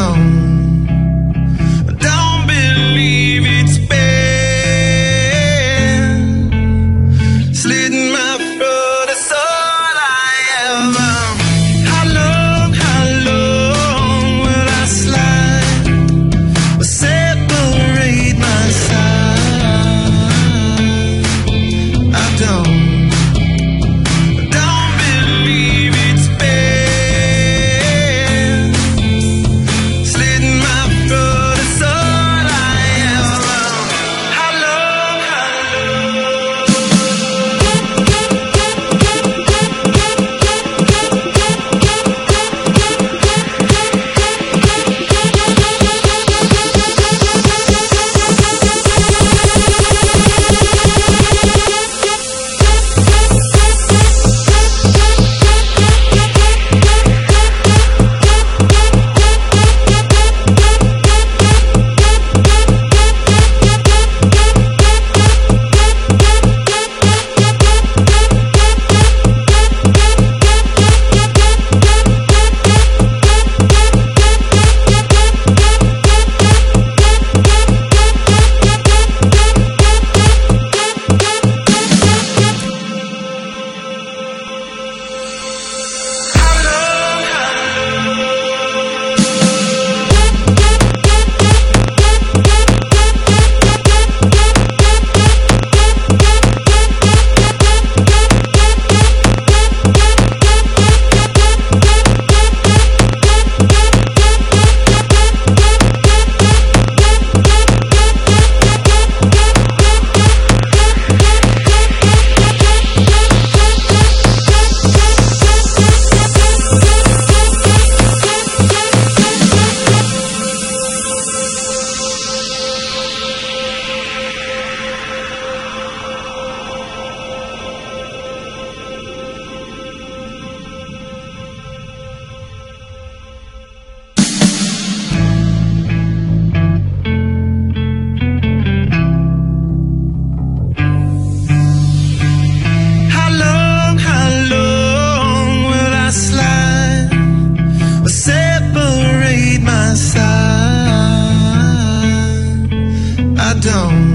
down. Don't believe don't